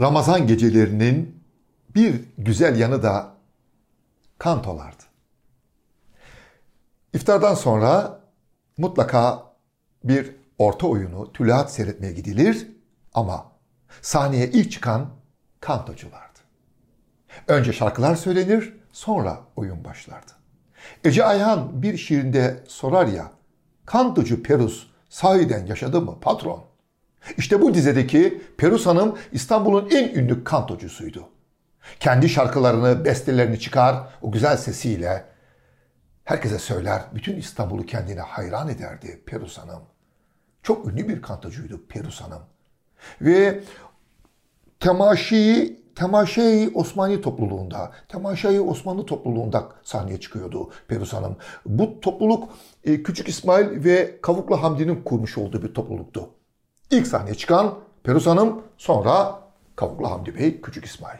Ramazan gecelerinin bir güzel yanı da kantolardı. İftardan sonra mutlaka bir orta oyunu, tülahat seyretmeye gidilir ama sahneye ilk çıkan kantoculardı. Önce şarkılar söylenir, sonra oyun başlardı. Ece Ayhan bir şiirinde sorar ya, kantocu Perus sahiden yaşadı mı patron? İşte bu dizedeki Perus Hanım İstanbul'un en ünlü kantocusuydu. Kendi şarkılarını, bestelerini çıkar o güzel sesiyle. Herkese söyler, bütün İstanbul'u kendine hayran ederdi Perus Hanım. Çok ünlü bir kantocuydu Perus Hanım. Ve Temaşi, Temaşai Osmani topluluğunda, Temaşai Osmanlı topluluğunda sahneye çıkıyordu Perus Hanım. Bu topluluk e, Küçük İsmail ve Kavuklu Hamdi'nin kurmuş olduğu bir topluluktu. İlk sahneye çıkan Perus Hanım, sonra Kavuklu Hamdi Bey, Küçük İsmail.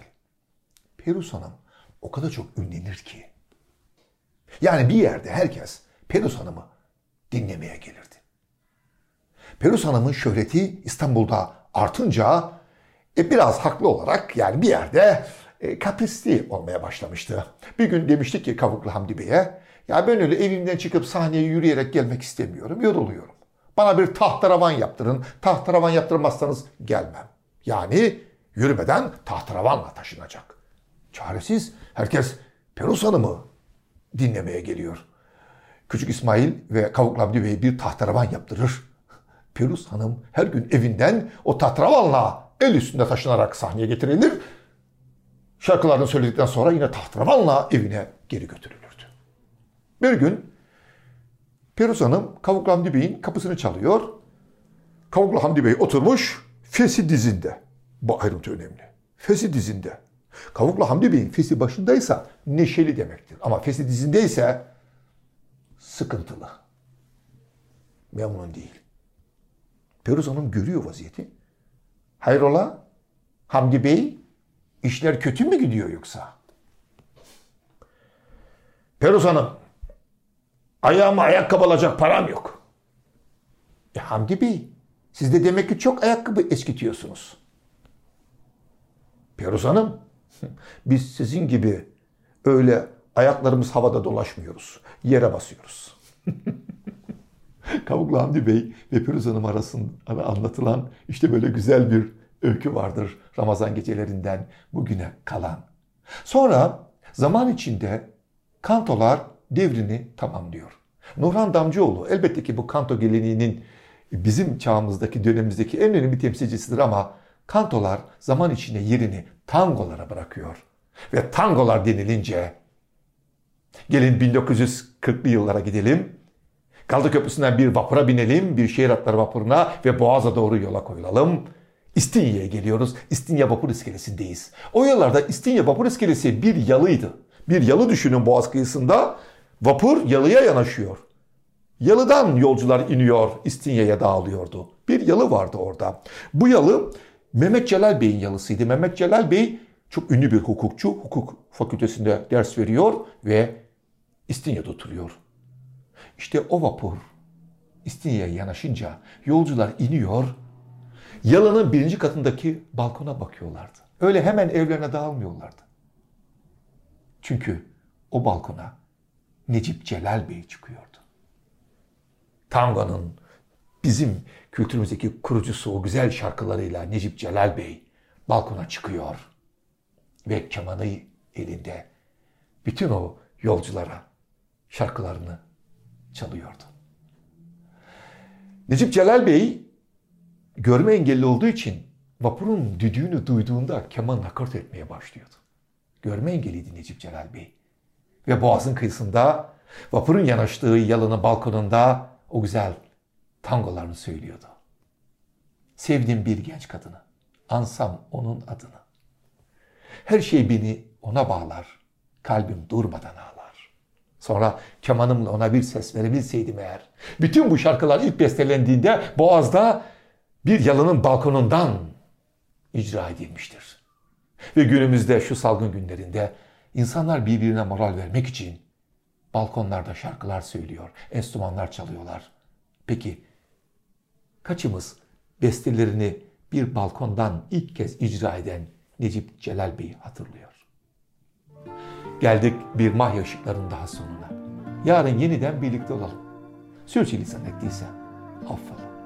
Perus Hanım o kadar çok ünlenir ki. Yani bir yerde herkes Perus Hanım'ı dinlemeye gelirdi. Perus Hanım'ın şöhreti İstanbul'da artınca e, biraz haklı olarak yani bir yerde e, kaprisli olmaya başlamıştı. Bir gün demiştik ki Kavuklu Hamdi Bey'e ya ben öyle evimden çıkıp sahneye yürüyerek gelmek istemiyorum, yoruluyorum. Bana bir tahtaravan yaptırın. Tahtaravan yaptırmazsanız gelmem. Yani yürümeden tahtaravanla taşınacak. Çaresiz herkes Perus Hanım'ı dinlemeye geliyor. Küçük İsmail ve Kavuklu Hamdi Bey bir tahtaravan yaptırır. Perus Hanım her gün evinden o tahtaravanla el üstünde taşınarak sahneye getirilir. Şarkılarını söyledikten sonra yine tahtaravanla evine geri götürülürdü. Bir gün Perus Hanım Kavuklu Hamdi Bey'in kapısını çalıyor. Kavuklu Hamdi Bey oturmuş fesi dizinde. Bu ayrıntı önemli. Fesi dizinde. Kavuklu Hamdi Bey'in fesi başındaysa neşeli demektir. Ama fesi dizindeyse sıkıntılı. Memnun değil. Peruz Hanım görüyor vaziyeti. Hayrola? Hamdi Bey işler kötü mü gidiyor yoksa? Peruz Hanım ayağıma ayakkabı alacak param yok. E Hamdi Bey siz de demek ki çok ayakkabı eskitiyorsunuz. Peruz Hanım biz sizin gibi öyle ayaklarımız havada dolaşmıyoruz. Yere basıyoruz. Kavuklu Hamdi Bey ve Firuz Hanım arasında anlatılan işte böyle güzel bir öykü vardır Ramazan gecelerinden bugüne kalan. Sonra zaman içinde kantolar devrini tamamlıyor. Nurhan Damcıoğlu elbette ki bu kanto geleneğinin bizim çağımızdaki dönemimizdeki en önemli temsilcisidir ama kantolar zaman içinde yerini tangolara bırakıyor. Ve tangolar denilince gelin 1940'lı yıllara gidelim. Galata Köprüsü'nden bir vapura binelim, bir şehir atları vapuruna ve Boğaz'a doğru yola koyulalım. İstinye'ye geliyoruz. İstinye vapur iskelesindeyiz. O yıllarda İstinye vapur iskelesi bir yalıydı. Bir yalı düşünün Boğaz kıyısında. Vapur yalıya yanaşıyor. Yalıdan yolcular iniyor, İstinye'ye dağılıyordu. Bir yalı vardı orada. Bu yalı Mehmet Celal Bey'in yalısıydı. Mehmet Celal Bey çok ünlü bir hukukçu. Hukuk fakültesinde ders veriyor ve İstinye'de oturuyor. İşte o vapur İstinye'ye yanaşınca yolcular iniyor, yalının birinci katındaki balkona bakıyorlardı. Öyle hemen evlerine dağılmıyorlardı. Çünkü o balkona Necip Celal Bey çıkıyordu. Tango'nun bizim kültürümüzdeki kurucusu o güzel şarkılarıyla Necip Celal Bey balkona çıkıyor ve kemanı elinde bütün o yolculara şarkılarını çalıyordu. Necip Celal Bey görme engelli olduğu için vapurun düdüğünü duyduğunda keman nakort etmeye başlıyordu. Görme engelliydi Necip Celal Bey. Ve boğazın kıyısında vapurun yanaştığı yalının balkonunda o güzel tangolarını söylüyordu. Sevdim bir genç kadını, ansam onun adını. Her şey beni ona bağlar, kalbim durmadan ağlar. Sonra kemanımla ona bir ses verebilseydim eğer. Bütün bu şarkılar ilk bestelendiğinde Boğaz'da bir yalının balkonundan icra edilmiştir. Ve günümüzde şu salgın günlerinde insanlar birbirine moral vermek için balkonlarda şarkılar söylüyor, enstrümanlar çalıyorlar. Peki kaçımız bestelerini bir balkondan ilk kez icra eden Necip Celal Bey'i hatırlıyor. Geldik bir mahya ışıkların daha sonuna. Yarın yeniden birlikte olalım. Sürçülisan ettiyse affola.